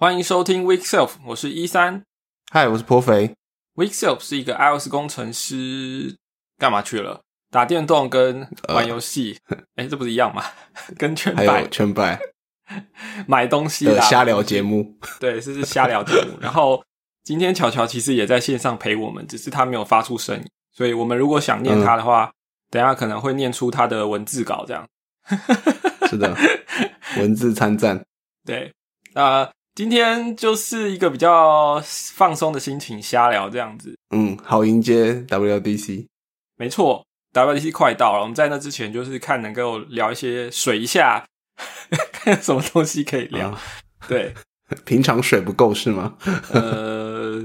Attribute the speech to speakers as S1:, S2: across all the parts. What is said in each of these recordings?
S1: 欢迎收听 Week Self，我是一三。
S2: 嗨，我是颇肥。
S1: Week Self 是一个 iOS 工程师，干嘛去了？打电动跟玩游戏，哎、这不是一样吗？跟全
S2: 还有
S1: 白
S2: 全白
S1: 买东西
S2: 瞎聊节，目。
S1: 对，这是瞎聊节目。然后今天巧巧其实也在线上陪我们，只是他没有发出声音，所以我们如果想念他的话，等一下可能会念出他的文字稿这样。
S2: 是的，文字参战。
S1: 对，呃，今天就是一个比较放松的心情，瞎聊这样子。
S2: 嗯，好迎接 WDC。
S1: 没错，WDC 快到了，我们在那之前就是看能够聊一些水一下，看有什么东西可以聊。
S2: 啊
S1: 对，
S2: 平常水不够是吗？
S1: 呃，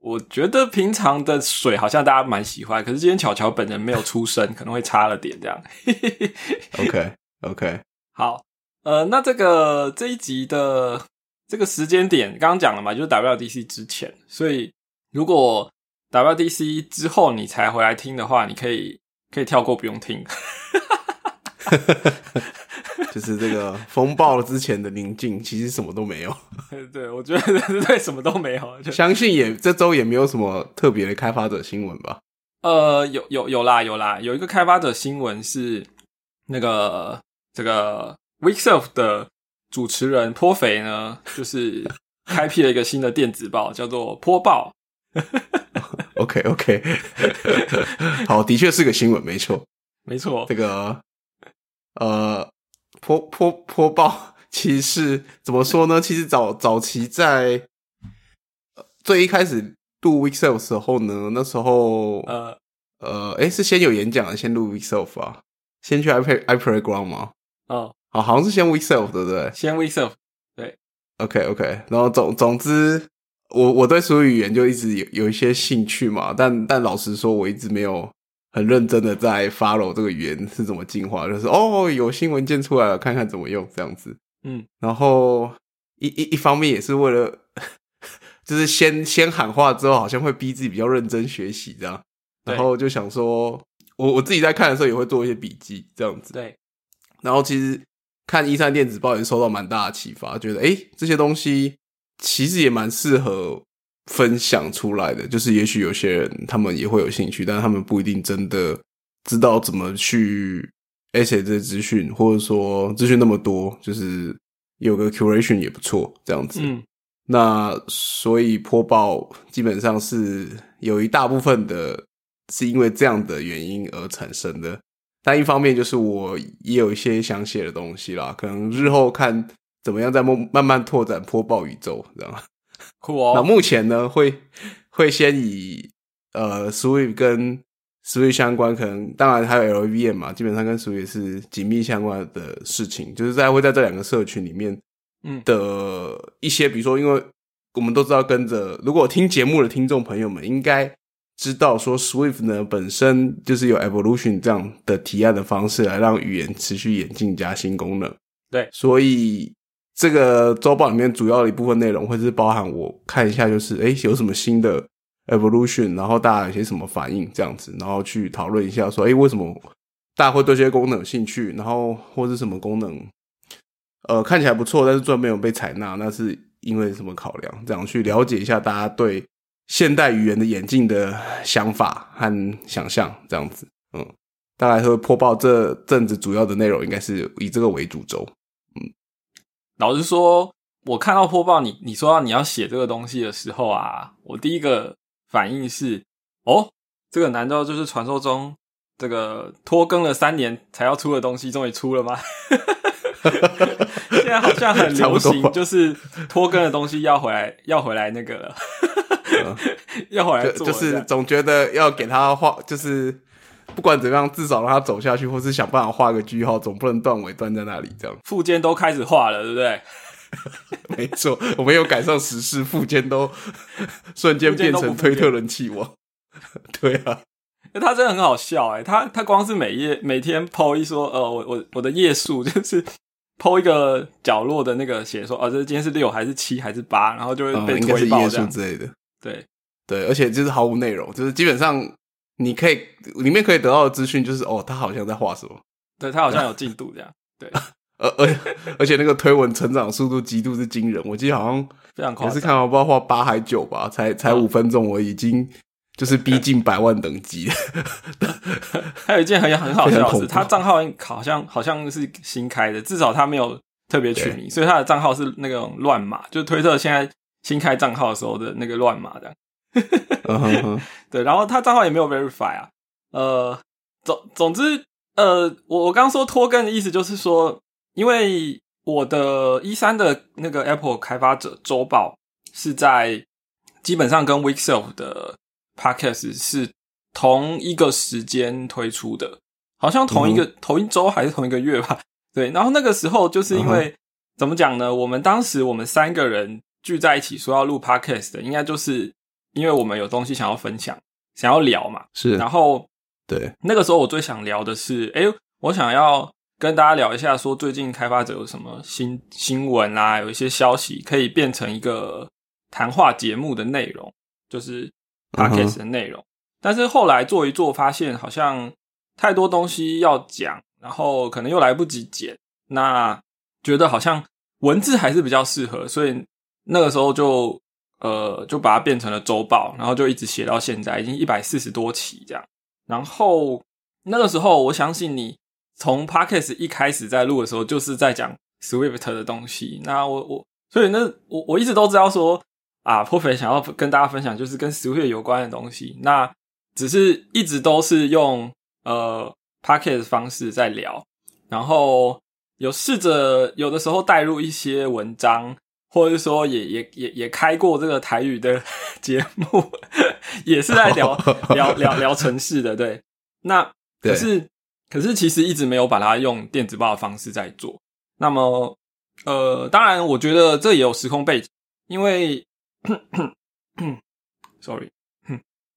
S1: 我觉得平常的水好像大家蛮喜欢，可是今天巧巧本人没有出声，可能会差了点这样。
S2: OK OK，
S1: 好，呃，那这个这一集的这个时间点，刚刚讲了嘛，就是 WDC 之前，所以如果 WDC 之后你才回来听的话，你可以可以跳过，不用听。
S2: 就是这个风暴之前的宁静，其实什么都没有。
S1: 对，我觉得对什么都没有，就
S2: 相信也这周也没有什么特别的开发者新闻吧？
S1: 呃，有有有啦有啦，有一个开发者新闻是那个这个 Weekself 的主持人颇肥呢，就是开辟了一个新的电子报，叫做颇报。
S2: OK OK，好，的确是个新闻，没错。
S1: 没错
S2: 这，个呃，坡坡坡报其实是怎么说呢？其实早早期在呃最一开始录 Week Self 的时候呢，那时候
S1: 呃，
S2: 呃，诶，是先有演讲的，先录 Week Self 啊，先去 iPad iPad Ground 吗？
S1: 哦，
S2: 好，好像是先 Week Self 对不对
S1: 先 Weekself，？OK
S2: OK，然后总总之，我我对所有语言就一直有有一些兴趣嘛，但但老实说，我一直没有很认真的在 follow 这个语言是怎么进化，就是哦，有新文件出来了，看看怎么用这样子。
S1: 嗯，
S2: 然后一一一方面也是为了，就是先先喊话之后，好像会逼自己比较认真学习这样，然后就想说，我我自己在看的时候也会做一些笔记这样子。
S1: 对，
S2: 然后其实看一三电子报也受到蛮大的启发，觉得诶这些东西其实也蛮适合分享出来的。就是也许有些人他们也会有兴趣，但是他们不一定真的知道怎么去 essay 这些资讯，或者说资讯那么多，就是有个 curation 也不错，这样子。
S1: 嗯，
S2: 那所以播报基本上是有一大部分的是因为这样的原因而产生的。但一方面就是我也有一些想写的东西啦，可能日后看怎么样再慢慢慢拓展播报宇宙，这样。
S1: 酷
S2: 那
S1: 哦，
S2: 目前呢，会会先以呃 Swift 跟 Swift 相关，可能当然还有 LVM 嘛，基本上跟 Swift 是紧密相关的事情，就是在会在这两个社群里面，
S1: 嗯
S2: 的一些，比如说，因为我们都知道跟着，如果听节目的听众朋友们应该知道说，Swift 呢本身就是有 Evolution 这样的提案的方式来让语言持续演进加新功能。
S1: 对
S2: 所以这个周报里面主要的一部分内容会是包含我看一下，就是诶有什么新的 Evolution，然后大家有些什么反应这样子，然后去讨论一下说，诶为什么大家会对这些功能有兴趣，然后或是什么功能呃，看起来不错，但是最后没有被采纳，那是因为什么考量？这样去了解一下大家对现代语言的演进的想法和想象，这样子，嗯，大概会播报这阵子主要的内容，应该是以这个为主轴。
S1: 嗯老实说，我看到播报你你说到你要写这个东西的时候啊，我第一个反应是，哦，这个难道就是传说中这个拖更了三年才要出的东西，终于出了吗？现在好像很流行，就是拖更的东西要回来，要回来那个了，要回来做，
S2: 就就是总觉得要给他画，就是不管怎么样，至少让他走下去，或是想办法画个句号，总不能断尾断在那里。这样
S1: 附件都开始画了，对不对？
S2: 没错，我们有赶上时事，附件都瞬间变成推特人气王。对啊，
S1: 那他真的很好笑哎、他他光是每页每天 PO 一说，呃，我我我的页数就是 PO 一个角落的那个写说，哦，这今天是六还是七还是八，然后就会
S2: 嗯，
S1: 被
S2: 应该是页数
S1: 推爆这样。
S2: 之类的。
S1: 对
S2: 对，而且就是毫无内容，就是基本上你可以里面可以得到的资讯就是哦，他好像在画什么，
S1: 对，他好像有进度这样。对，
S2: 而而而且那个推文成长速度极度是惊人，我记得好像
S1: 非常夸张。
S2: 也是看到不知道画八还九吧，才才五分钟，我已经就是逼近百万等级。
S1: 还有一件很很好笑的是，
S2: 非常恐怖
S1: 他账号好像好像是新开的，至少他没有特别取名，所以他的账号是那种乱码，就推特现在新开账号的时候的那个乱码的。对，然后他账号也没有 verify 啊。呃，总总之，呃，我我刚刚说拖更的意思就是说，因为我的一三的那个 Apple 开发者周报是在基本上跟 Weekself 的 Podcast 是同一个时间推出的，好像同一个、同一周还是同一个月吧。对，然后那个时候就是因为、怎么讲呢？我们当时我们三个人聚在一起说要录 Podcast 的，应该就是因为我们有东西想要分享，想要聊嘛。
S2: 是，
S1: 然后
S2: 对，
S1: 那个时候我最想聊的是，诶，我想要跟大家聊一下，说最近开发者有什么新新闻啊，有一些消息可以变成一个谈话节目的内容，就是 podcast 的内容。但是后来做一做，发现好像太多东西要讲，然后可能又来不及剪，那觉得好像文字还是比较适合，所以那个时候就呃就把它变成了周报，然后就一直写到现在，已经一百四十多期这样。然后那个时候，我相信你从 podcast 一开始在录的时候，就是在讲 Swift 的东西。那我我所以那我我一直都知道说啊 p o f e 想要跟大家分享就是跟 Swift 有关的东西。那只是一直都是用呃 podcast 的方式在聊，然后有试着有的时候带入一些文章。或者是说也也也也开过这个台语的 节目，也是在聊聊聊聊城市的，对。那可是可是其实一直没有把它用电子报的方式在做。那么呃，当然我觉得这也有时空背景，因为 sorry，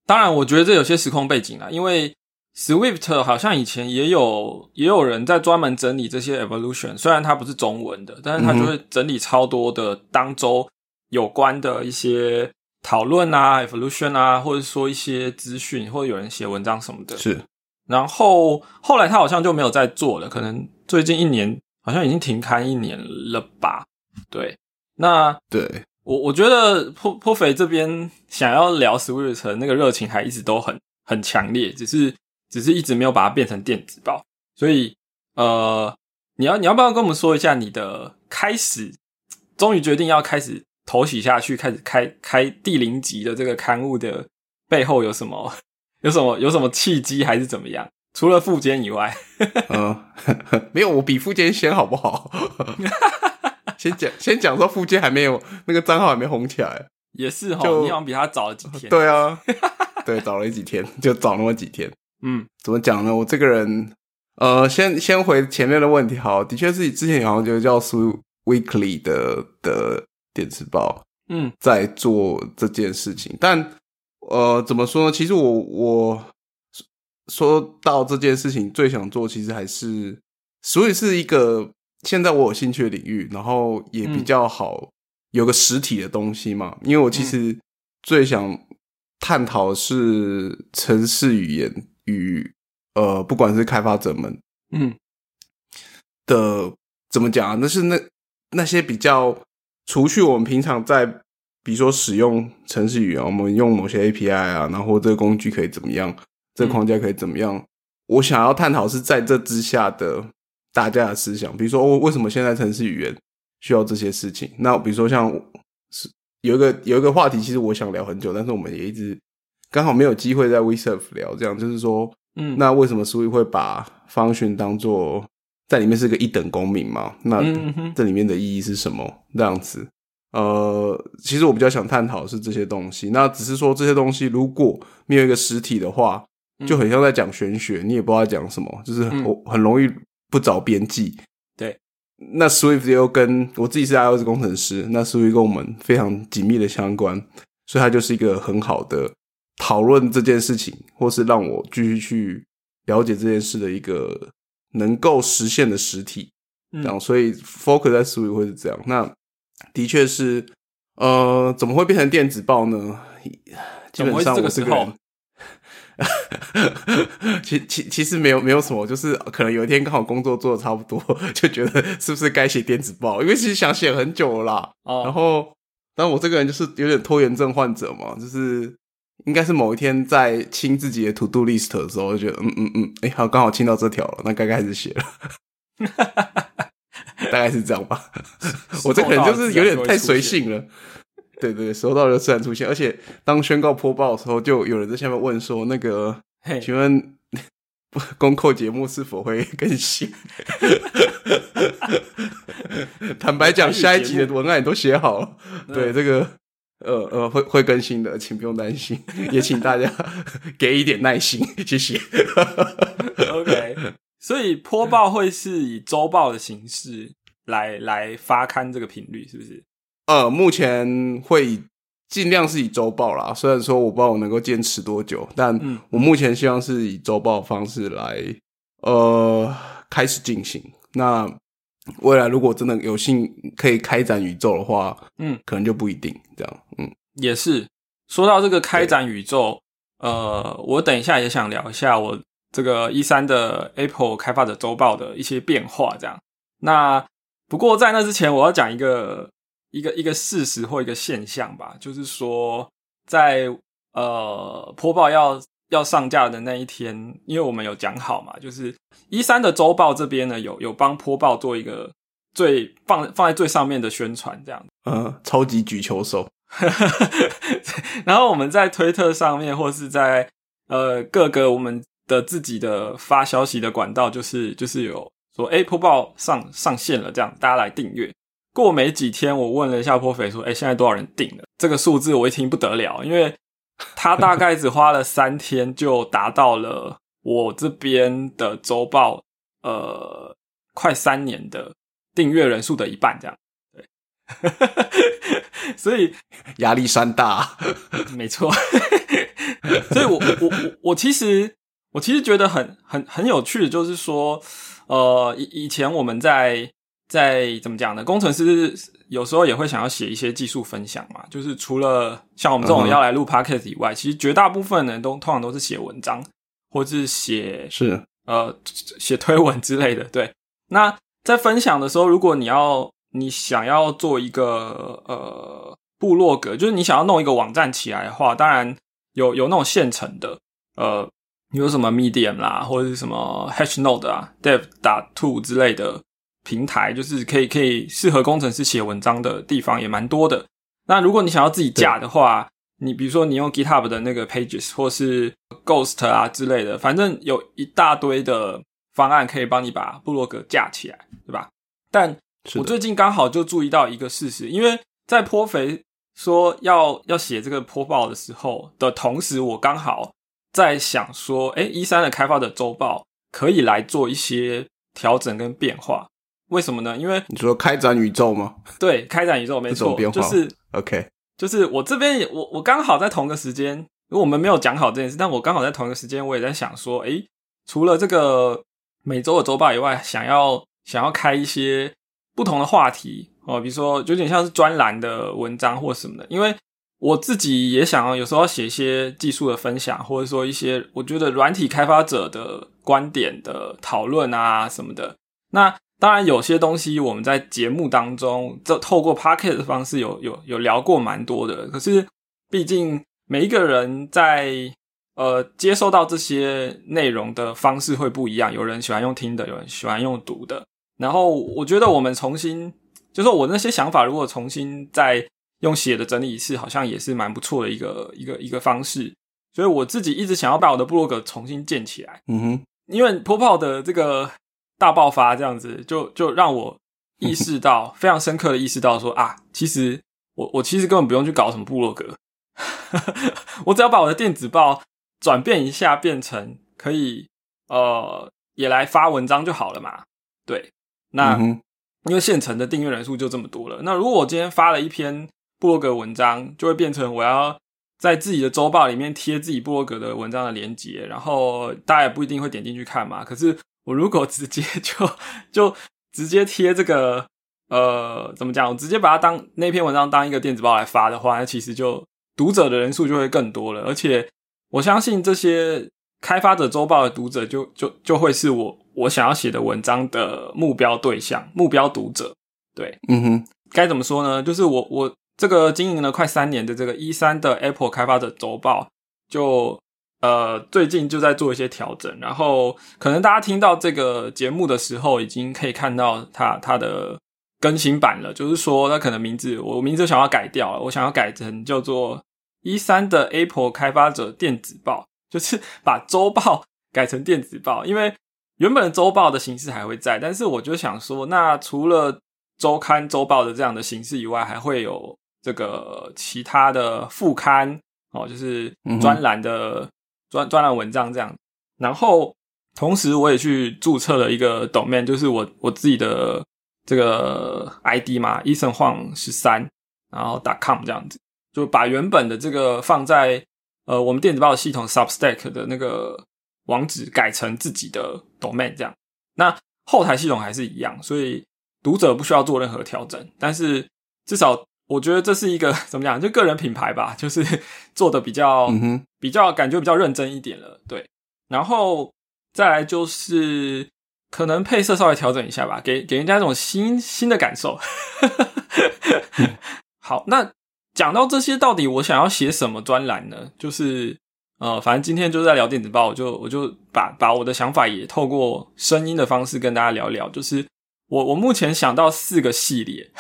S1: 当然我觉得这有些时空背景啊，因为 Swift 好像以前也有也有人在专门整理这些 evolution，虽然它不是中文的，但是它就会整理超多的当周有关的一些讨论啊，evolution 啊，或者说一些资讯，或者有人写文章什么的。
S2: 是，
S1: 然后后来他好像就没有再做了，可能最近一年好像已经停刊一年了吧？对，那
S2: 对，
S1: 我我觉得破破肥这边想要聊 Swift 的那个热情还一直都很很强烈，只是只是一直没有把它变成电子报。所以呃，你要你要不要跟我们说一下你的开始，终于决定要开始投洗下去，开始开开第零集的这个刊物的背后有什么 有什么有什么契机还是怎么样？除了附件以外，
S2: 嗯，没有，我比富坚先好不好？先讲，先讲说富坚还没有那个账号还没红起来。
S1: 也是哈，你好像比他早了几天。，
S2: 对啊，对，早了几天，就早那么几天。
S1: 嗯
S2: 怎么讲呢？我这个人，呃，先先回前面的问题。好，的确是之前好像就叫 Sweet Weekly 的的电子报
S1: 嗯
S2: 在做这件事情，但呃，怎么说呢？其实我我说到这件事情，最想做其实还是，所以是一个现在我有兴趣的领域，然后也比较好、有个实体的东西嘛。因为我其实最想探讨是城市语言与呃，不管是开发者们
S1: 嗯
S2: 的怎么讲啊？那是那那些比较除去我们平常在比如说使用程式语言，我们用某些 API 啊，然后这个工具可以怎么样，这个框架可以怎么样？我想要探讨是在这之下的大家的思想，比如说哦为什么现在程式语言需要这些事情？那比如说像是有一个有一个话题，其实我想聊很久，但是我们也一直刚好没有机会在 WeServe 聊，这样就是说。
S1: 嗯，
S2: 那为什么 Sui 会把 function 当做在里面是个一等公民嘛？那这里面的意义是什么？这样子，呃，其实我比较想探讨的是这些东西。那只是说这些东西如果没有一个实体的话，就很像在讲玄学，你也不知道在讲什么，就是很
S1: 嗯
S2: 很容易不着边际。
S1: 对，
S2: 那 Swift 又跟我自己是 iOS 工程师，那 Swift 跟我们非常紧密的相关，所以它就是一个很好的讨论这件事情，或是让我继续去了解这件事的一个能够实现的实体。
S1: 嗯
S2: 这样，所以 focus 在 Swift 会是这样。那的确是，呃，怎么会变成电子报呢？基本上我
S1: 是个
S2: 人，其其其实没有没有什么，就是可能有一天刚好工作做的差不多，就觉得是不是该写电子报？因为其实想写很久了啦。
S1: 哦
S2: 然后，但我这个人就是有点拖延症患者嘛，就是应该是某一天在清自己的 to do list 的时候，就觉得嗯嗯嗯，哎、好，刚好清到这条了，那该开始写了。大概是这样吧。我这可能就是有点太随性了。对对对，收到就自然出现，而且当宣告播报的时候，就有人在下面问说：“那个，
S1: 嘿
S2: 请问 公扣节目是否会更新？” 坦白讲，下一集的文案都写好了。对这个，呃呃，会会更新的，请不用担心，也请大家给一点耐心，谢谢。
S1: OK，所以播报会是以周报的形式来来发刊这个频率，是不是？
S2: 呃，目前会尽量是以周报啦，虽然说我不知道我能够坚持多久，但
S1: 嗯
S2: 我目前希望是以周报的方式来呃开始进行。那未来如果真的有幸可以开展宇宙的话，
S1: 嗯，
S2: 可能就不一定这样。嗯，
S1: 也是。说到这个开展宇宙，呃，我等一下也想聊一下我这个一三的 Apple 开发者周报的一些变化，这样。那不过在那之前，我要讲一个一个一个事实或一个现象吧，就是说在呃播报要要上架的那一天，因为我们有讲好嘛，就是一三的周报这边呢有有帮坡报做一个最放放在最上面的宣传，这样。
S2: 嗯，超级举球手，
S1: 然后我们在推特上面，或是在呃各个我们的自己的发消息的管道，就是就是有说，哎，坡报上上线了，这样大家来订阅。过没几天，我问了一下坡肥说，哎，现在多少人订了？这个数字我一听不得了，因为 他大概只花了三天就达到了我这边的周报，呃，快三年的订阅人数的一半，这样。对，所以
S2: 压力山大。
S1: 没错，所以我我我我其实我其实觉得很很很有趣的，就是说，呃，以以前我们在在怎么讲呢？工程师有时候也会想要写一些技术分享嘛，就是除了像我们这种要来录 podcast 以外，其实绝大部分人都通常都是写文章或是写
S2: 是，
S1: 呃写推文之类的。对，那在分享的时候，如果你要你想要做一个呃部落格，就是你想要弄一个网站起来的话，当然有有那种现成的，呃，有什么 Medium 啦，或者是什么 HashNode 啊、Dev 打 Two 之类的平台，就是可以可以适合工程师写文章的地方也蛮多的。那如果你想要自己架的话，你比如说你用 GitHub 的那个 Pages 或是 Ghost 啊之类的，反正有一大堆的方案可以帮你把部落格架起来，对吧？但，我最近刚好就注意到一个事实，因为在颇肥说要要写这个播报的时候的同时，我刚好在想说，哎，一三的开发者周报可以来做一些调整跟变化。为什么呢？因为
S2: 你说开展宇宙吗
S1: 对开展宇宙没错，就是
S2: ？OK，
S1: 就是我这边也我我刚好在同个时间，因为我们没有讲好这件事，但我刚好在同一个时间，我也在想说，诶，除了这个每周的周报以外，想要想要开一些不同的话题哦，比如说有点像是专栏的文章或什么的，因为我自己也想要有时候要写一些技术的分享，或者说一些我觉得软体开发者的观点的讨论啊什么的。那当然，有些东西我们在节目当中，这透过 p o c k e t 的方式有有有聊过蛮多的。可是，毕竟每一个人在呃接收到这些内容的方式会不一样，有人喜欢用听的，有人喜欢用读的。然后，我觉得我们重新，就说我那些想法，如果重新再用写的整理一次，好像也是蛮不错的一个一个一个方式。所以我自己一直想要把我的部落格重新建起来。
S2: 嗯哼，
S1: 因为坡炮的这个大爆发，这样子就就让我意识到，非常深刻的意识到说啊，其实我我其实根本不用去搞什么部落格，我只要把我的电子报转变一下，变成可以呃也来发文章就好了嘛。对，那、
S2: 嗯，
S1: 因为现成的订阅人数就这么多了，那如果我今天发了一篇部落格文章，就会变成我要在自己的周报里面贴自己部落格的文章的连接，然后大家也不一定会点进去看嘛。可是我如果直接 就就直接贴这个呃怎么讲，我直接把它当那篇文章当一个电子报来发的话，那其实就读者的人数就会更多了，而且我相信这些开发者周报的读者就就就会是我我想要写的文章的目标对象、目标读者。对，
S2: 嗯哼，
S1: 该怎么说呢？就是我我这个经营了快三年的这个一三的 Apple 开发者周报，就呃最近就在做一些调整，然后可能大家听到这个节目的时候，已经可以看到它它的更新版了。就是说，它可能名字我名字想要改掉了，我想要改成叫做一三的 Apple 开发者电子报。就是把周报 改成电子报，因为原本周报的形式还会在，但是我就想说，那除了周刊、周报的这样的形式以外，还会有这个其他的副刊哦，就是专栏的专专栏文章这样。然后同时我也去注册了一个 domain，就是我我自己的这个 ID 嘛，Eason Huang 十三，然后 .com 这样子，就把原本的这个放在。呃，我们电子报系统 Substack 的那个网址改成自己的 domain 这样，那后台系统还是一样，所以读者不需要做任何调整。但是至少我觉得这是一个 怎么讲，就个人品牌吧，就是做的比较比较感觉比较认真一点了。对，然后再来就是可能配色稍微调整一下吧，给给人家一种新新的感受。好，那。讲到这些，到底我想要写什么专栏呢？就是呃，反正今天就是在聊电子报，我就我就把把我的想法也透过声音的方式跟大家聊聊。就是我我目前想到四个系列，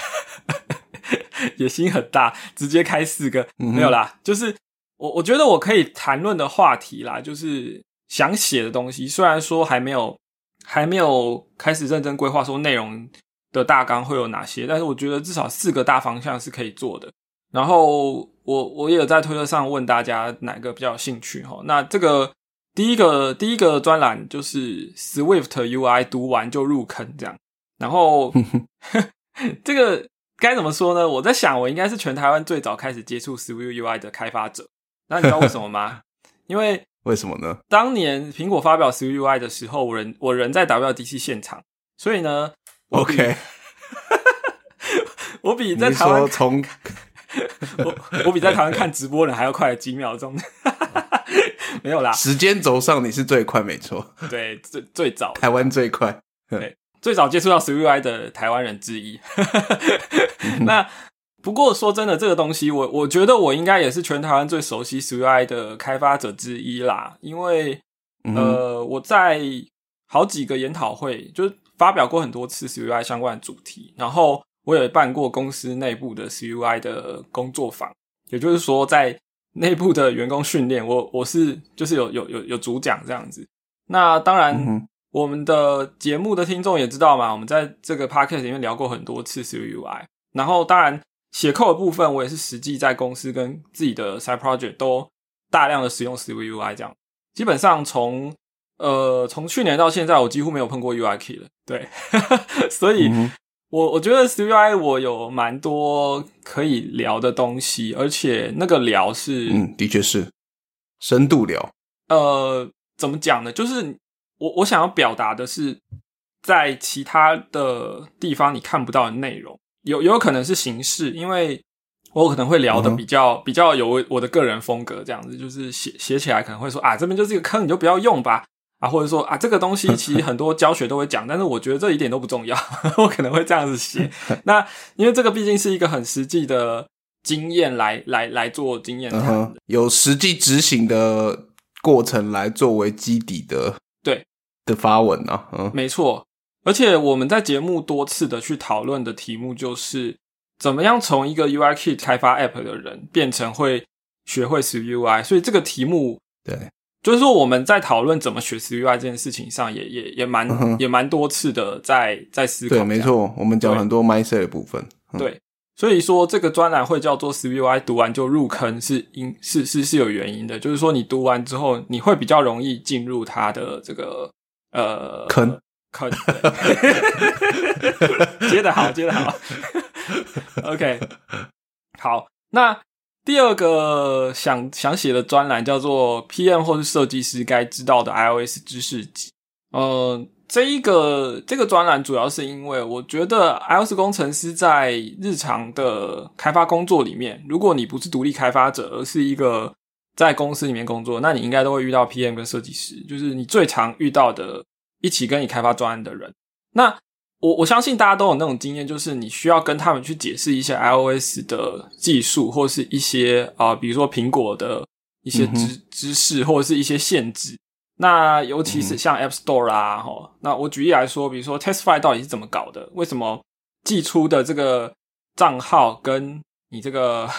S1: 野心很大，直接开四个没有啦。就是我我觉得我可以谈论的话题啦，就是想写的东西。虽然说还没有还没有开始认真规划说内容的大纲会有哪些，但是我觉得至少四个大方向是可以做的。然后我我也有在推特上问大家哪个比较有兴趣哈。那这个第一个第一个专栏就是 Swift UI 读完就入坑这样。然后 这个该怎么说呢？我在想，我应该是全台湾最早开始接触 Swift UI 的开发者。那你知道为什么吗？因为
S2: 为什么呢？
S1: 当年苹果发表 Swift UI 的时候，我人我人在 WDC 现场，所以呢
S2: ，OK，
S1: 我比 在台湾
S2: 从。
S1: 我我比在台湾看直播人还要快几秒钟，没有啦。
S2: 时间轴上你是最快，没错。
S1: 对，最最早
S2: 台湾最快，
S1: 对，最早接触到 SwiftUI 的台湾人之一。那不过说真的，这个东西我我觉得我应该也是全台湾最熟悉 SwiftUI 的开发者之一啦，因为呃我在好几个研讨会就发表过很多次 SwiftUI 相关的主题，然后。我也办过公司内部的 CUI 的工作坊，也就是说，在内部的员工训练，我我是就是有有有有主讲这样子。那当然，我们的节目的听众也知道嘛，我们在这个 podcast 里面聊过很多次 CUI。然后，当然写扣的部分，我也是实际在公司跟自己的 side project 都大量的使用 CUI 这样。基本上从呃从去年到现在，我几乎没有碰过 UI key 了。对，所以。我我觉得 CUI 我有蛮多可以聊的东西，而且那个聊是，
S2: 嗯，的确是深度聊。
S1: 呃，怎么讲呢？就是我我想要表达的是，在其他的地方你看不到的内容，有有可能是形式，因为我可能会聊的比较比较有我的个人风格，这样子，就是写写起来可能会说啊，这边就是一个坑，你就不要用吧。啊，或者说啊，这个东西 其实很多教学都会讲，但是我觉得这一点都不重要，我可能会这样子写。那因为这个毕竟是一个很实际的经验来来来做经验谈，
S2: 有实际执行的过程来作为基底的，
S1: 对
S2: 的发文啊，嗯，
S1: 没错。而且我们在节目多次的去讨论的题目就是怎么样从一个 UI Kit 开发 App 的人变成会学会 CUI，所以这个题目
S2: 对。
S1: 就是说，我们在讨论怎么学 CUI 这件事情上，也也也蛮也蛮多次的，在在思考。
S2: 对，没错，我们讲很多 mindset 的部分。
S1: 对，所以说这个专栏会叫做 CUI，读完就入坑，是因是是是有原因的。就是说，你读完之后，你会比较容易进入它的这个呃
S2: 坑
S1: 坑。接的好，接的好。OK，好，那。第二个想想写的专栏叫做 PM 或是设计师该知道的 iOS 知识集。呃，这一个这个专栏主要是因为我觉得 iOS 工程师在日常的开发工作里面，如果你不是独立开发者，而是一个在公司里面工作，那你应该都会遇到 PM 跟设计师，就是你最常遇到的一起跟你开发专案的人。那我我相信大家都有那种经验，就是你需要跟他们去解释一些 iOS 的技术，或是一些啊、比如说苹果的一些知、知识，或者是一些限制。那尤其是像 App Store 啦，哈、那我举例来说，比如说 Testify 到底是怎么搞的？为什么寄出的这个账号跟你这个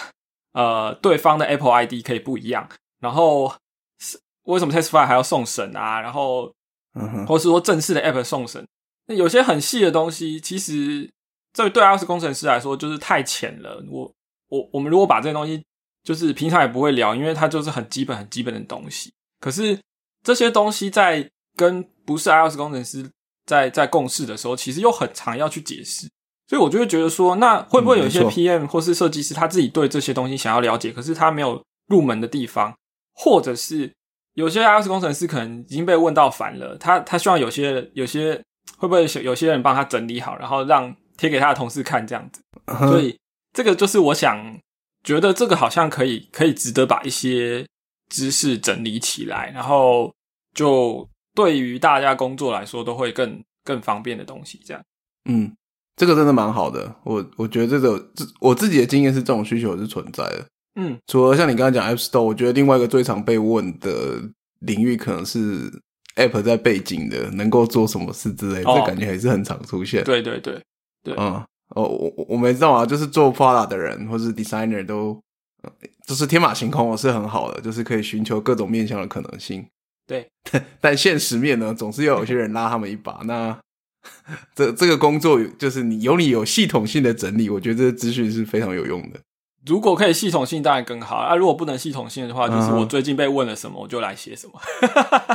S1: 呃对方的 Apple ID 可以不一样？然后是为什么 Testify 还要送审啊？然后
S2: 嗯哼，
S1: 或是说正式的 App 送审，那有些很细的东西，其实这对 iOS 工程师来说就是太浅了。我我我们如果把这些东西，就是平常也不会聊，因为它就是很基本很基本的东西。可是这些东西在跟不是 iOS 工程师在在共事的时候，其实又很常要去解释。所以我就会觉得说，那会不会有一些 PM 或是设计师他自己对这些东西想要了解，可是他没有入门的地方，或者是有些 iOS 工程师可能已经被问到烦了，他他希望有些有些会不会有些人帮他整理好，然后让贴给他的同事看这样子。所以这个就是我想觉得这个好像可以可以值得把一些知识整理起来，然后就对于大家工作来说都会更更方便的东西。这样，
S2: 嗯，这个真的蛮好的。我我觉得这个这我自己的经验是这种需求是存在的。
S1: 嗯
S2: 除了像你刚刚讲 App Store，我觉得另外一个最常被问的领域可能是 App 在背景的能够做什么事之类这感觉还是很常出现。
S1: 对对对对，
S2: 嗯，哦，我我我们知道啊，就是做 Prada 的人或是 designer 都，呃就是天马行空，是很好的，就是可以寻求各种面向的可能性。
S1: 对，
S2: 但现实面呢，总是要有些人拉他们一把。那 这这个工作就是你有你有系统性的整理，我觉得这个资讯是非常有用的。
S1: 如果可以系统性，当然更好啊。如果不能系统性的话，就是我最近被问了什么，我就来写什么。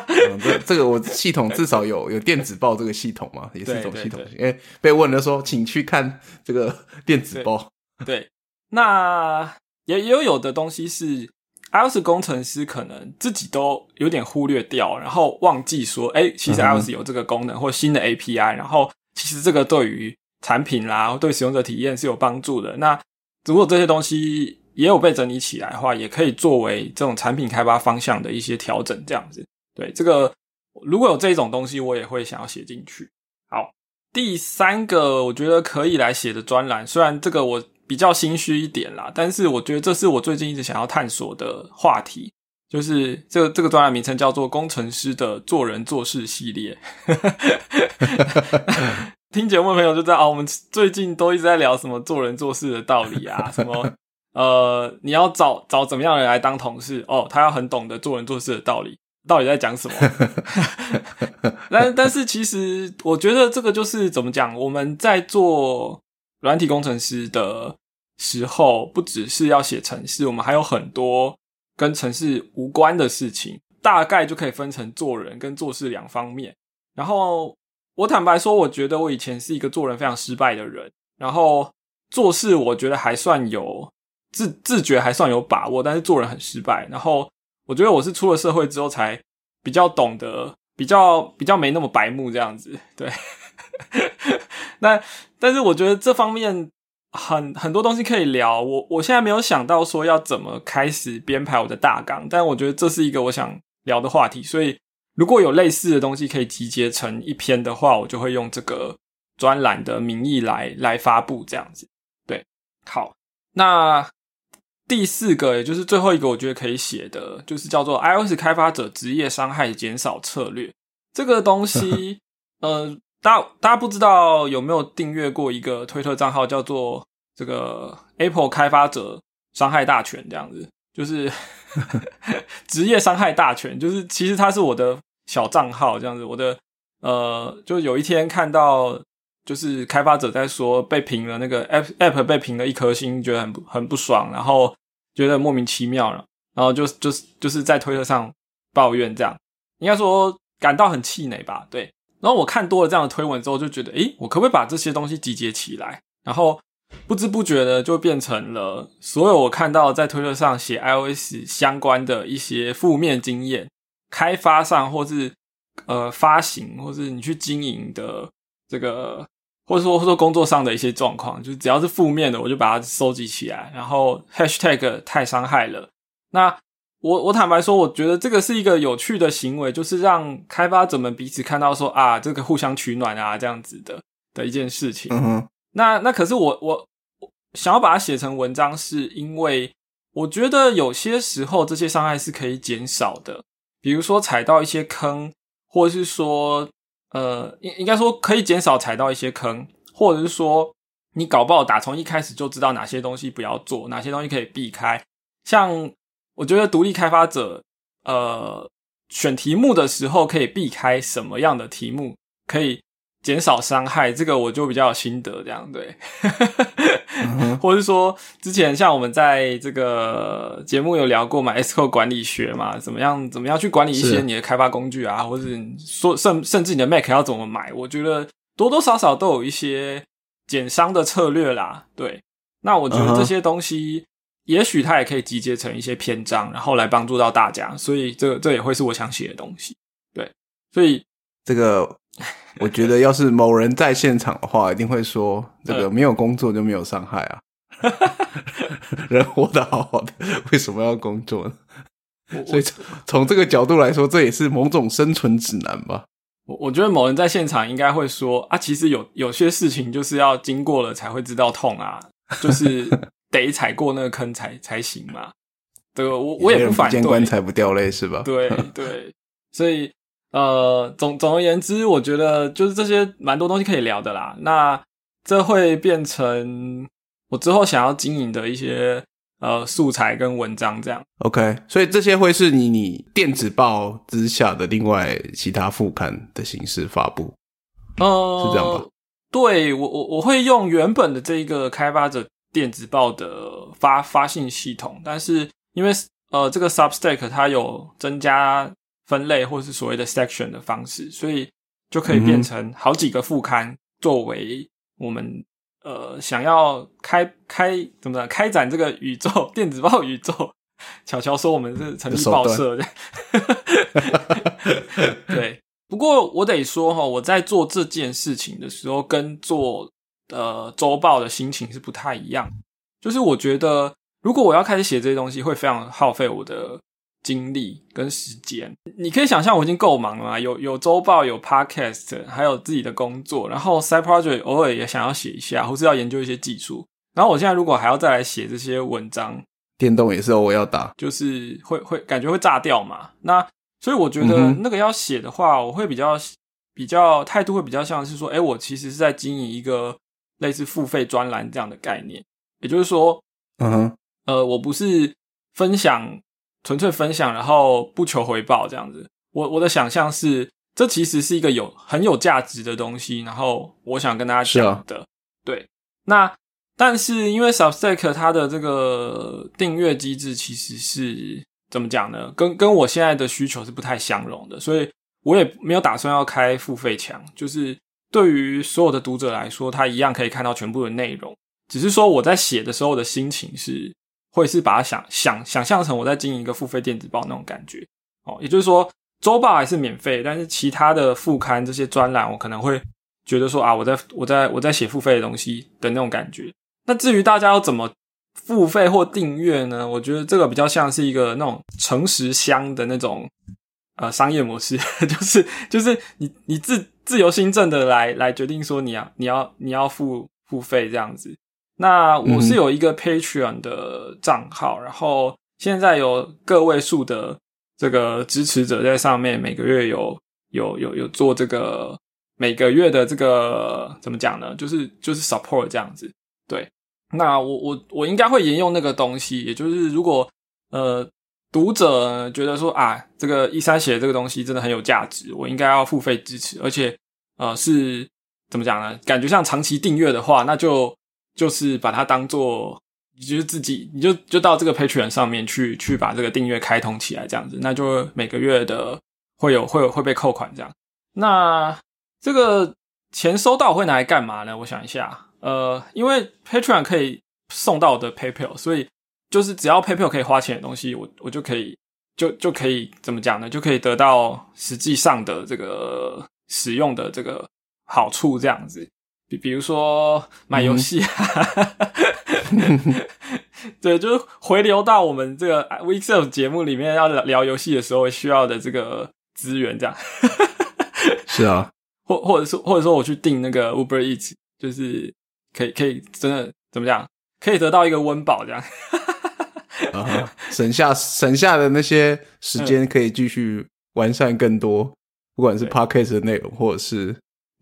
S2: 嗯，这这个我系统至少有有电子报这个系统嘛，也是一种系统性。因为被问了说，请去看这个电子报。
S1: 对，那也也有有的东西是 iOS 工程师可能自己都有点忽略掉，然后忘记说，哎、其实 iOS 有这个功能或新的 API，然后其实这个对于产品啦，对使用者体验是有帮助的。那如果这些东西也有被整理起来的话，也可以作为这种产品开发方向的一些调整，这样子。对，这个如果有这种东西，我也会想要写进去。好，第三个我觉得可以来写的专栏，虽然这个我比较心虚一点啦，但是我觉得这是我最近一直想要探索的话题，就是这个这个专栏名称叫做“工程师的做人做事系列”。听节目的朋友就知道啊，我们最近都一直在聊什么做人做事的道理啊，什么呃，你要找找怎么样的人来当同事哦，他要很懂得做人做事的道理，到底在讲什么？但但是其实我觉得这个就是怎么讲，我们在做软体工程师的时候，不只是要写程式，我们还有很多跟程式无关的事情，大概就可以分成做人跟做事两方面。然后我坦白说，我觉得我以前是一个做人非常失败的人，然后做事我觉得还算有自自觉，还算有把握，但是做人很失败。然后我觉得我是出了社会之后才比较懂得，比较比较没那么白目这样子。对，那但是我觉得这方面很很多东西可以聊。我我现在没有想到说要怎么开始编排我的大纲，但我觉得这是一个我想聊的话题，所以。如果有类似的东西可以集结成一篇的话，我就会用这个专栏的名义来来发布这样子。对，好，那第四个也就是最后一个，我觉得可以写的，就是叫做 iOS 开发者职业伤害减少策略。这个东西，呃，大家大家不知道有没有订阅过一个推特账号，叫做这个 Apple 开发者伤害大全这样子。就是 职业伤害大全，就是其实它是我的小账号这样子。我的呃，就有一天看到，就是开发者在说被评了那个 app app 被评了一颗星，觉得很很不爽，然后觉得莫名其妙了，然后就就是就是在推特上抱怨这样，应该说感到很气馁吧。对，然后我看多了这样的推文之后，就觉得，诶，我可不可以把这些东西集结起来，然后。不知不觉的就变成了所有我看到在推特上写 iOS 相关的一些负面经验，开发上或是呃发行或是你去经营的这个，或者说或者说工作上的一些状况，就只要是负面的，我就把它收集起来，然后 hashtag 太伤害了。那我我坦白说，我觉得这个是一个有趣的行为，就是让开发者们彼此看到说啊，这个互相取暖啊，这样子的的一件事情。
S2: 嗯哼，
S1: 那那可是我我想要把它写成文章，是因为我觉得有些时候这些伤害是可以减少的，比如说踩到一些坑，或者是说呃，应应该说可以减少踩到一些坑，或者是说你搞不好打从一开始就知道哪些东西不要做，哪些东西可以避开，像。我觉得独立开发者，呃，选题目的时候可以避开什么样的题目，可以减少伤害，这个我就比较有心得，这样对。或者是说，之前像我们在这个节目有聊过嘛，S Q 管理学嘛，怎么样怎么样去管理一些你的开发工具啊，或者说甚甚至你的 Mac 要怎么买，我觉得多多少少都有一些减伤的策略啦。对，那我觉得这些东西。也许它也可以集结成一些篇章，然后来帮助到大家，所以这这也会是我想写的东西。对，所以
S2: 这个 我觉得，要是某人在现场的话，一定会说：这个没有工作就没有伤害啊，人活得好好的，为什么要工作呢？所以从从这个角度来说，这也是某种生存指南吧。
S1: 我我觉得某人在现场应该会说：啊，其实有有些事情就是要经过了才会知道痛啊，就是。得踩过那个坑才才行嘛？对，我我也不反对，
S2: 棺材不掉泪是吧？
S1: 对对，所以呃，总总而言之，我觉得就是这些蛮多东西可以聊的啦。那这会变成我之后想要经营的一些呃素材跟文章，这样。
S2: OK，所以这些会是你你电子报之下的另外其他副刊的形式发布，
S1: 呃，
S2: 是这样吧？
S1: 对我我我会用原本的这一个开发者。电子报的发发信系统，但是因为呃这个 Substack 它有增加分类或是所谓的 section 的方式，所以就可以变成好几个副刊作为我们呃想要开开怎么开展这个宇宙 电子报宇宙。巧巧说我们是成立报社的，对。不过我得说哈，我在做这件事情的时候跟做。呃，周报的心情是不太一样。就是我觉得，如果我要开始写这些东西，会非常耗费我的精力跟时间。你可以想象，我已经够忙了嘛，有有周报，有 podcast，还有自己的工作，然后 side project 偶尔也想要写一下，或是要研究一些技术。然后我现在如果还要再来写这些文章，
S2: 电动也是我要打，
S1: 就是会会感觉会炸掉嘛。那所以我觉得那个要写的话，我会比较比较态度会比较像是说，哎，我其实是在经营一个。类似付费专栏这样的概念，也就是说，
S2: 嗯哼，
S1: 呃，我不是分享，纯粹分享，然后不求回报这样子。我我的想象是，这其实是一个有很有价值的东西，然后我想跟大家讲的。对，那但是因为 Substack 它的这个订阅机制其实是怎么讲呢？跟跟我现在的需求是不太相容的，所以我也没有打算要开付费墙，就是。对于所有的读者来说，他一样可以看到全部的内容。只是说我在写的时候的心情是，会是把它想想想象成我在经营一个付费电子报那种感觉。哦，也就是说，周报还是免费，但是其他的副刊这些专栏，我可能会觉得说啊，我在我在我在写付费的东西的那种感觉。那至于大家要怎么付费或订阅呢？我觉得这个比较像是一个那种诚实箱的那种。呃，商业模式 就是就是你你自自由新政的来来决定说你要你要你要付付费这样子。那我是有一个 Patreon 的账号，然后现在有个位数的这个支持者在上面，每个月有有有有做这个每个月的这个怎么讲呢？就是就是 support 这样子。对，那我我我应该会沿用那个东西，也就是如果呃。读者觉得说啊，这个一三写的这个东西真的很有价值，我应该要付费支持，而且呃是怎么讲呢？感觉像长期订阅的话，那就就是把它当做，就是自己你就就到这个 Patreon 上面去去把这个订阅开通起来，这样子，那就每个月的会有会有会被扣款这样。那这个钱收到会拿来干嘛呢？我想一下，呃，因为 Patreon 可以送到我的 PayPal，所以。就是只要 PayPal 可以花钱的东西，我我就可以就就可以怎么讲呢？就可以得到实际上的这个使用的这个好处，这样子。比比如说买游戏，对，就是回流到我们这个 Weekself 节目里面要聊游戏的时候需要的这个资源，这样。
S2: 是啊，
S1: 或或者说或者说我去订那个 Uber Eats，就是可以可以真的怎么讲，可以得到一个温饱这样。
S2: 啊，省下省下的那些时间可以继续完善更多，不管是 Podcast 的内容，或者是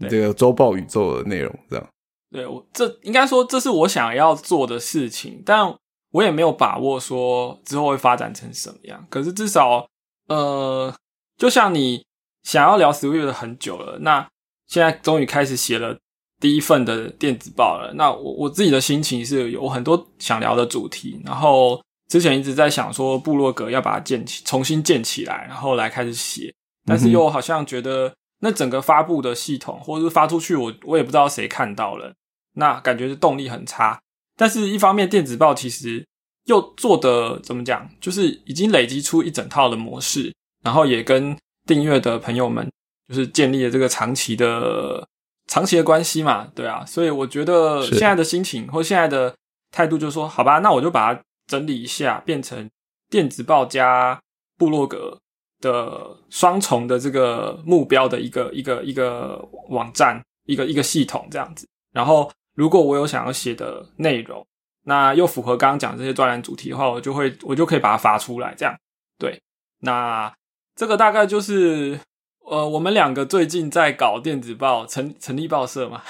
S2: 这个周报宇宙的内容，这样。
S1: 对我这应该说这是我想要做的事情，但我也没有把握说之后会发展成什么样。可是至少，呃，就像你想要聊 Switch 的很久了，那现在终于开始写了第一份的电子报了。那我我自己的心情是有很多想聊的主题，然后之前一直在想说部落格要把它建起，重新建起来，然后来开始写，但是又好像觉得那整个发布的系统或者是发出去，我我也不知道谁看到了。那感觉是动力很差，但是一方面电子报其实又做的怎么讲，就是已经累积出一整套的模式，然后也跟订阅的朋友们就是建立了这个长期的长期的关系嘛，对啊，所以我觉得现在的心情或现在的态度就是说，好吧，那我就把它整理一下，变成电子报加部落格的双重的这个目标的一个一个一个网站，一个一个系统这样子，然后。如果我有想要写的内容，那又符合刚刚讲这些专栏主题的话，我就会我就可以把它发出来。这样对，那这个大概就是呃，我们两个最近在搞电子报成成立报社嘛，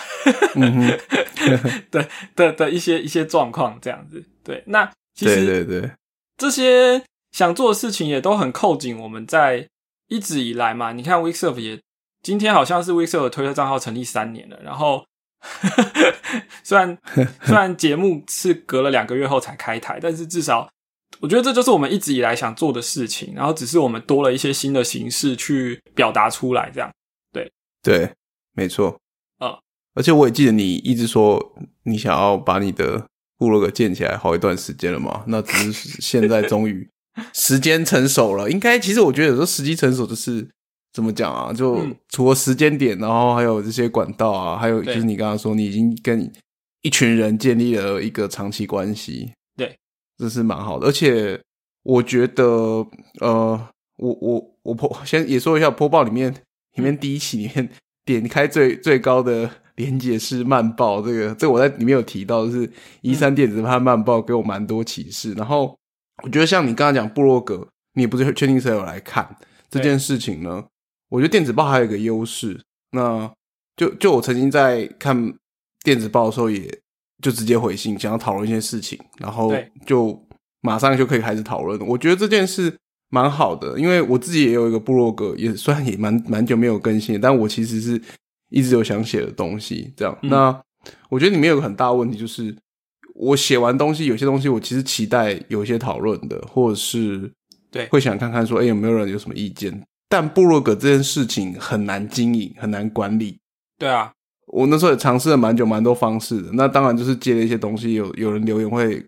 S1: 对的的一些一些状况这样子。对，那其实
S2: 对对对，
S1: 这些想做的事情也都很扣紧我们在一直以来嘛。你看 Weeksurf 也今天好像是 Weeksurf 推特账号成立三年了，然后。虽然 虽然节目是隔了两个月后才开台，但是至少我觉得这就是我们一直以来想做的事情。然后只是我们多了一些新的形式去表达出来，这样对
S2: 对，没错。
S1: 嗯，
S2: 而且我也记得你一直说你想要把你的部落格建起来好一段时间了嘛。那只是现在终于时间成熟了。应该其实我觉得有时候时机成熟就是。怎么讲啊？就除了时间点，然后还有这些管道啊，还有就是你刚刚说，你已经跟一群人建立了一个长期关系，
S1: 对，
S2: 这是蛮好的。而且我觉得，呃，我我我破先也说一下，播报里面里面第一期里面点开最最高的连接是慢报，这个这个我在里面有提到，就是一三电子派慢报给我蛮多启示。然后我觉得像你刚刚讲布洛格，你也不是确定谁有来看这件事情呢？我觉得电子报还有一个优势，那就就我曾经在看电子报的时候，也就直接回信，想要讨论一些事情，然后就马上就可以开始讨论。我觉得这件事蛮好的，因为我自己也有一个部落格，也虽然也蛮蛮久没有更新，但我其实是一直有想写的东西。这样，那我觉得里面有个很大的问题，就是我写完东西，有些东西我其实期待有一些讨论的，或者是
S1: 对
S2: 会想看看说，哎，有没有人有什么意见？但部落格这件事情很难经营，很难管理。
S1: 对啊，
S2: 我那时候也尝试了蛮久、蛮多方式的。那当然就是接了一些东西，有有人留言会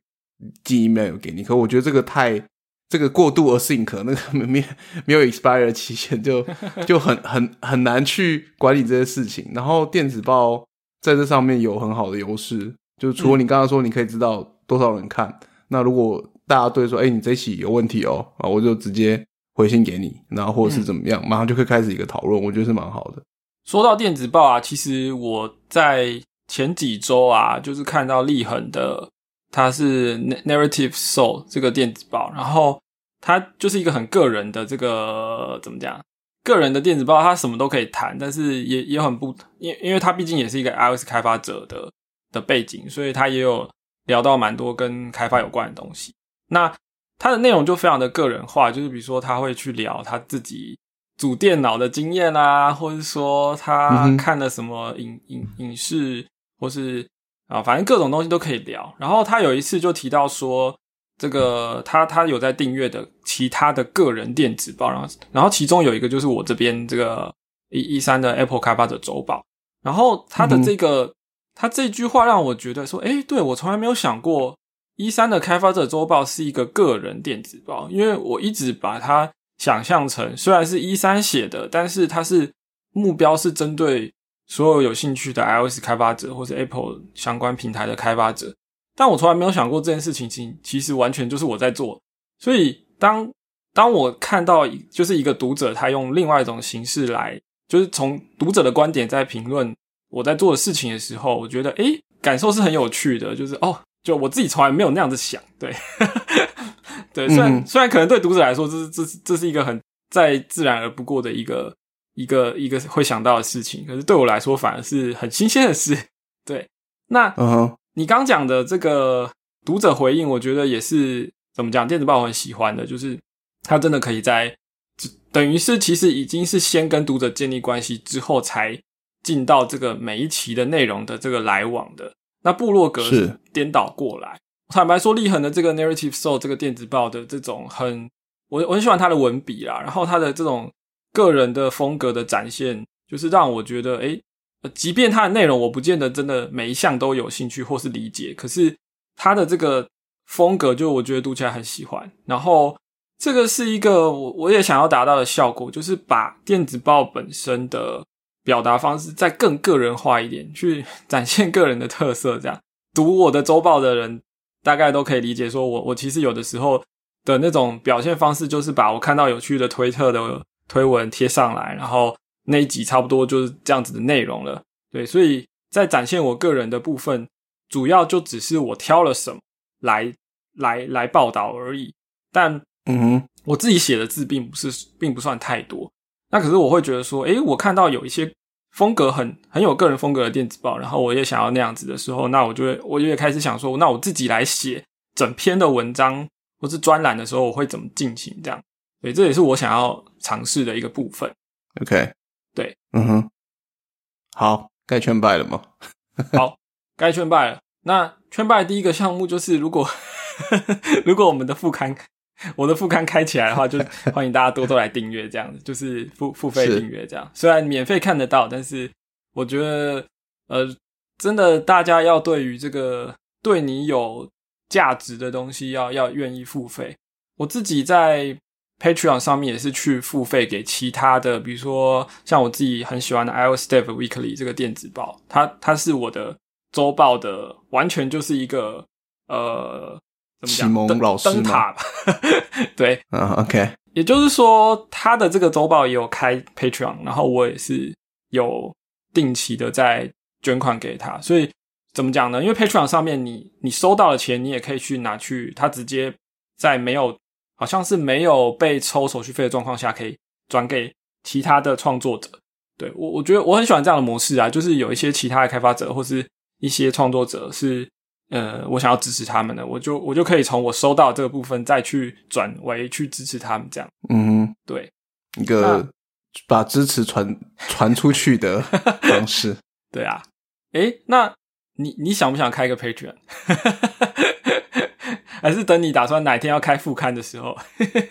S2: 寄 email 给你。可我觉得这个太这个过度而 think，那个 没没有 expire 期限，就 就很很很难去管理这些事情。然后电子报在这上面有很好的优势，就是除了你刚刚说你可以知道多少人看，那如果大家对说，哎，你这期有问题哦，啊，我就直接。回信给你，然后或者是怎么样，马上就可以开始一个讨论，我觉得是蛮好的。
S1: 说到电子报啊，其实我在前几周啊，就是看到立恒的，它是 Narrative Soul 这个电子报，然后它就是一个很个人的这个怎么讲，个人的电子报，它什么都可以谈，但是也也很不，因因为它毕竟也是一个 iOS 开发者的的背景，所以它也有聊到蛮多跟开发有关的东西。那他的内容就非常的个人化，就是比如说他会去聊他自己组电脑的经验啊，或者说他看了什么影影影视，或是啊，反正各种东西都可以聊。然后他有一次就提到说，这个他他有在订阅的其他的个人电子报，然后然后其中有一个就是我这边这个一一三的 Apple 开发者周报，然后他的这个他这句话让我觉得说，哎，对我从来没有想过。一三的开发者周报是一个个人电子报，因为我一直把它想象成虽然是一三写的，但是它是目标是针对所有有兴趣的 iOS 开发者或者 Apple 相关平台的开发者。但我从来没有想过这件事情，其其实完全就是我在做。所以当当我看到就是一个读者他用另外一种形式来，就是从读者的观点在评论我在做的事情的时候，我觉得诶感受是很有趣的。就是哦，就我自己从来没有那样子想，对 对。虽然虽然可能对读者来说，这是这是这是一个很再自然而不过的一个一个一个会想到的事情，可是对我来说反而是很新鲜的事。对，那
S2: 嗯哼。
S1: 你刚讲的这个读者回应，我觉得也是怎么讲？电子报我很喜欢的，就是他真的可以在等于是其实已经是先跟读者建立关系之后，才进到这个每一期的内容的这个来往的。那部落格是颠倒过来。坦白说，立恒的这个 Narrative Soul 这个电子报的这种很，我我很喜欢他的文笔啦，然后他的这种个人的风格的展现，就是让我觉得诶即便它的内容我不见得真的每一项都有兴趣或是理解，可是它的这个风格就我觉得读起来很喜欢。然后这个是一个我我也想要达到的效果，就是把电子报本身的表达方式再更个人化一点，去 展现个人的特色。这样读我的周报的人大概都可以理解，说我我其实有的时候的那种表现方式，就是把我看到有趣的推特的推文贴上来，然后。那一集差不多就是这样子的内容了，对，所以在展现我个人的部分，主要就只是我挑了什么来来来报道而已。但
S2: 嗯哼，
S1: 我自己写的字并不是并不算太多。那可是我会觉得说，诶，我看到有一些风格很很有个人风格的电子报，然后我也想要那样子的时候，那我就会我就会开始想说，那我自己来写整篇的文章或是专栏的时候，我会怎么进行？这样，对，这也是我想要尝试的一个部分。
S2: OK。
S1: 对，
S2: 嗯哼，好，该劝败了吗？
S1: 好，该劝败了。那劝败第一个项目就是，如果 如果我们的副刊，我的副刊开起来的话，就欢迎大家多多来订阅，这样子就是付付费订阅这样。虽然免费看得到，但是我觉得，呃，真的大家要对于这个对你有价值的东西，要要愿意付费。我自己在。Patreon 上面也是去付费给其他的，比如说像我自己很喜欢的 iOS Dev Weekly 这个电子报，它它是我的周报的，完全就是一个呃，
S2: 启蒙老师
S1: 灯塔吧？对，
S2: 嗯，OK。
S1: 也就是说，他的这个周报也有开 Patreon，然后我也是有定期的在捐款给他。所以怎么讲呢？因为 Patreon 上面你你收到的钱，你也可以去拿去，他直接在没有。好像是没有被抽手续费的状况下，可以转给其他的创作者。对我，我觉得我很喜欢这样的模式啊，就是有一些其他的开发者或是一些创作者是，呃，我想要支持他们的，我就我就可以从我收到这个部分再去转为去支持他们这样。
S2: 嗯，
S1: 对，
S2: 一个把支持传传出去的方式。
S1: 对啊，诶，那你你想不想开个 Patreon？还是等你打算哪天要开副刊的时候。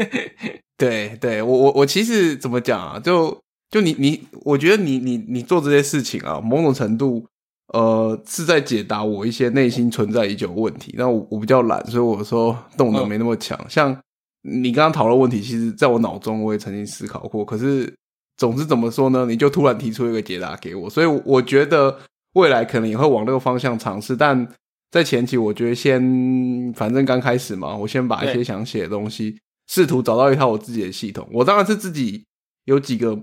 S2: 对，对我我我其实怎么讲啊？就就你你，我觉得你你你做这些事情啊，某种程度呃是在解答我一些内心存在已久问题。那我我比较懒，所以我说动能没那么强。像你刚刚讨论问题，其实在我脑中我也曾经思考过。可是总之怎么说呢？你就突然提出一个解答给我，所以我觉得未来可能也会往那个方向尝试，但。在前期，我觉得先反正刚开始嘛，我先把一些想写的东西，试图找到一套我自己的系统。我当然是自己有几个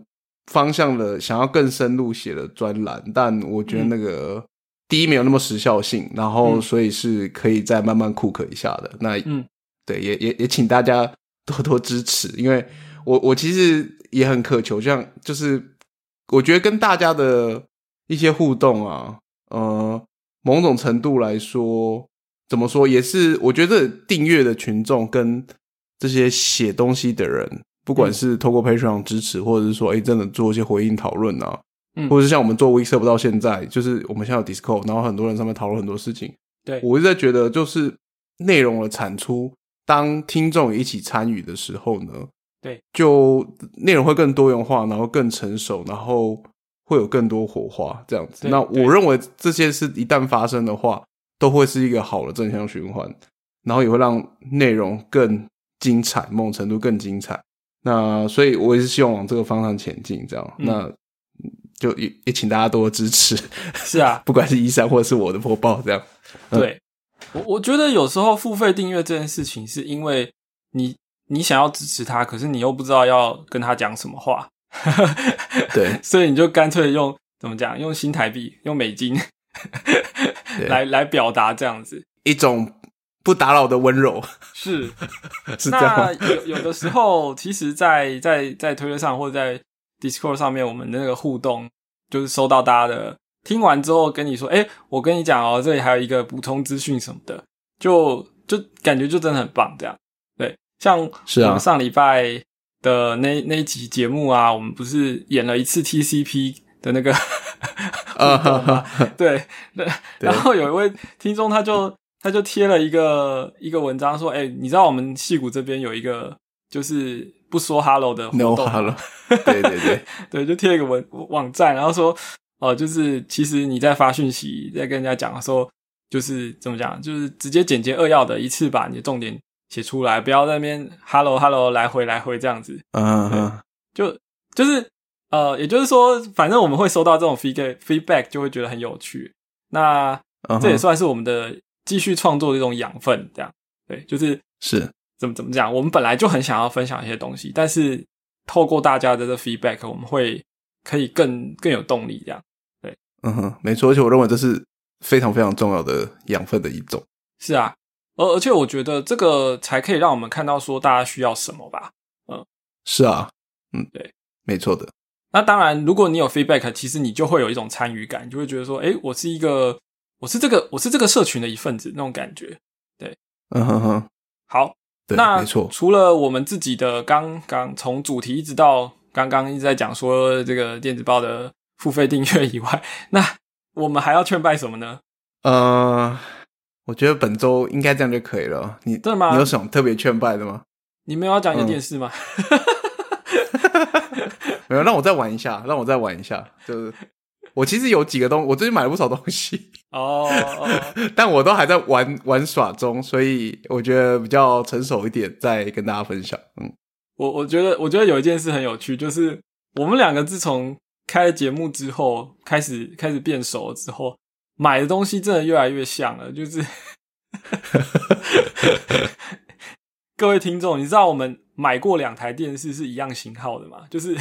S2: 方向的，想要更深入写的专栏，但我觉得那个第一没有那么时效性，然后所以是可以再慢慢 cook 一下的。那嗯，对，也也也请大家多多支持，因为我我其实也很渴求，像就是我觉得跟大家的一些互动啊，呃。某种程度来说，怎么说也是，我觉得订阅的群众跟这些写东西的人，不管是透过 Patreon 支持，或者是说，哎，真的做一些回应讨论啊，或者是像我们做 w e s e 到现在，就是我们现在有 Discord，然后很多人上面讨论很多事情。
S1: 对
S2: 我一直在觉得，就是内容的产出，当听众一起参与的时候呢，
S1: 对，
S2: 就内容会更多元化，然后更成熟，然后。会有更多火花这样子，那我认为这些事一旦发生的话，都会是一个好的正向循环，然后也会让内容更精彩，某种程度更精彩。那所以，我也是希望往这个方向前进，这样。那就也也请大家多支持。
S1: 是啊，
S2: 不管是一三或者是我的播报，这样。
S1: 对，我我觉得有时候付费订阅这件事情，是因为你你想要支持他，可是你又不知道要跟他讲什么话，
S2: 对，
S1: 所以你就干脆用怎么讲，用新台币，用美金来来表达这样子，
S2: 一种不打扰的温柔，
S1: 是。
S2: 是这样？
S1: 有有的时候，其实在，在在推特上或者在 Discord 上面，我们的那个互动，就是收到大家的听完之后跟你说，哎、我跟你讲哦，这里还有一个补充资讯什么的，就就感觉就真的很棒，这样。对。像
S2: 是啊。
S1: 我们上礼拜的那那一集节目啊，我们不是演了一次 TCP 的那个
S2: 啊？
S1: 对，那然后有一位听众他就他就贴了一个一个文章说，哎、你知道我们戏谷这边有一个就是不说 hello 的活
S2: no hello，对对对，
S1: 对，就贴了一个文网站，然后说，哦、就是其实你在发讯息，在跟人家讲说，就是怎么讲，就是直接简洁扼要的，一次把你的重点写出来，不要在那边 hello hello 来回来回这样子，
S2: 嗯嗯。
S1: 就就是呃，也就是说，反正我们会收到这种 feedback feedback，就会觉得很有趣。那
S2: 嗯，
S1: 这也算是我们的继续创作的一种养分，这样。对，就是。
S2: 是
S1: 怎么怎么讲，我们本来就很想要分享一些东西，但是透过大家的这 feedback，我们会可以更更有动力，这样。对。
S2: 嗯哼，没错，而且我认为这是非常非常重要的养分的一种。
S1: 是啊，而而且我觉得这个才可以让我们看到说大家需要什么吧。
S2: 嗯是啊，嗯，
S1: 对，
S2: 没错的，
S1: 那当然，如果你有 feedback，其实你就会有一种参与感，你就会觉得说，诶，我是一个，我是这个，我是这个社群的一份子那种感觉。
S2: 对嗯哼哼，
S1: 好，
S2: 对，
S1: 那
S2: 没错，
S1: 除了我们自己的刚刚从主题一直到刚刚一直在讲说这个电子报的付费订阅以外，那我们还要劝败什么呢？
S2: 呃，我觉得本周应该这样就可以了。你
S1: 真的吗
S2: 你有什么特别劝败的吗？
S1: 你没有要讲你的
S2: 嗯
S1: 电视吗？
S2: 没有，让我再玩一下，让我再玩一下。就是我其实有几个东，我最近买了不少东西，
S1: 哦，哦
S2: 但我都还在玩玩耍中，所以我觉得比较成熟一点，再跟大家分享。嗯，
S1: 我我觉得我觉得有一件事很有趣，就是我们两个自从开了节目之后，开始开始变熟了之后，买的东西真的越来越像了。就是各位听众，你知道我们买过两台电视是一样型号的吗？就是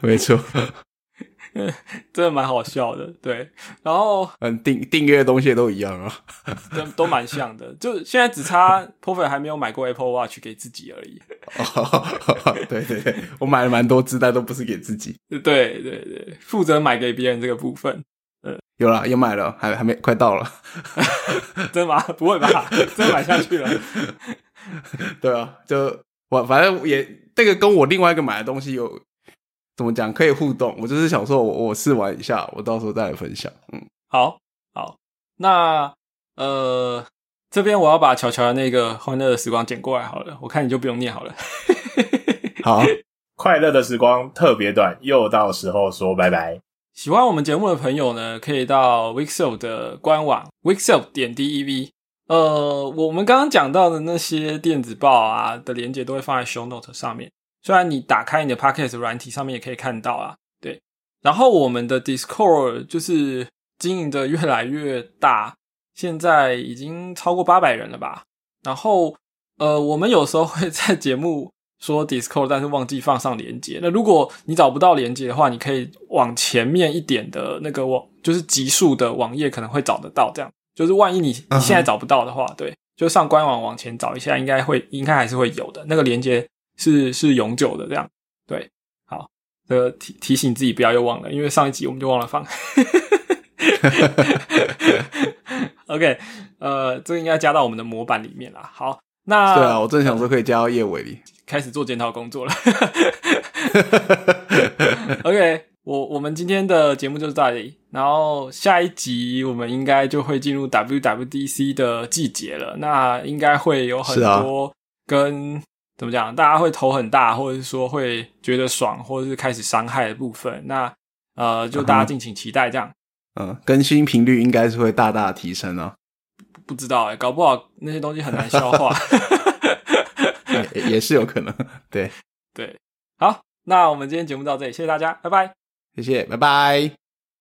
S2: 没错，
S1: 真的蛮好笑的，对。然后
S2: 嗯，订订阅的东西都一样啊。
S1: 都都蛮像的，就现在只差 p o f e 还没有买过 Apple Watch 给自己而已。
S2: 哦，对对对，我买了蛮多只，但都不是给自己。
S1: 对对对，负责买给别人这个部分。
S2: 有了，也买了，还还没快到了。
S1: 真的吗？不会吧？真的买下去了？
S2: 对啊，就我反正也这个跟我另外一个买的东西有怎么讲可以互动。我就是想说我我试玩一下，我到时候再来分享。嗯，
S1: 好好，那呃，这边我要把乔乔的那个欢乐的时光剪过来好了，我看你就不用念好了。
S2: 好，
S3: 快乐的时光特别短，又到时候说拜拜。
S1: 喜欢我们节目的朋友呢，可以到 Wixel 的官网 Wixel 点 dev。呃，我们刚刚讲到的那些电子报啊的连接都会放在 Show Note 上面。虽然你打开你的 Podcast 软体上面也可以看到啊，对。然后我们的 Discord 就是经营的越来越大，现在已经超过八百人了吧。然后呃，我们有时候会在节目说 Discord，但是忘记放上连接。那如果你找不到连接的话，你可以往前面一点的那个网，就是集数的网页可能会找得到。这样，就是万一你你现在找不到的话，对，就上官网往前找一下，应该会应该还是会有的。那个连接是是永久的，这样对。好，这个提提醒自己不要又忘了，因为上一集我们就忘了放。OK，呃，这个应该加到我们的模板里面啦。好，那
S2: 对啊，我正想说可以加到叶尾里。
S1: 开始做检讨工作了。OK，我我们今天的节目就是到这里，然后下一集我们应该就会进入 WWDC 的季节了，那应该会有很多跟、怎么讲，大家会头很大，或者是说会觉得爽，或者是开始伤害的部分，那呃，就大家敬请期待，这样。
S2: 嗯，更新频率应该是会大大提升哦。
S1: 不知道哎、搞不好那些东西很难消化。
S2: 也也是有可能。对，
S1: 对，好，那我们今天节目到这里，谢谢大家，拜拜。
S2: 谢谢，拜拜。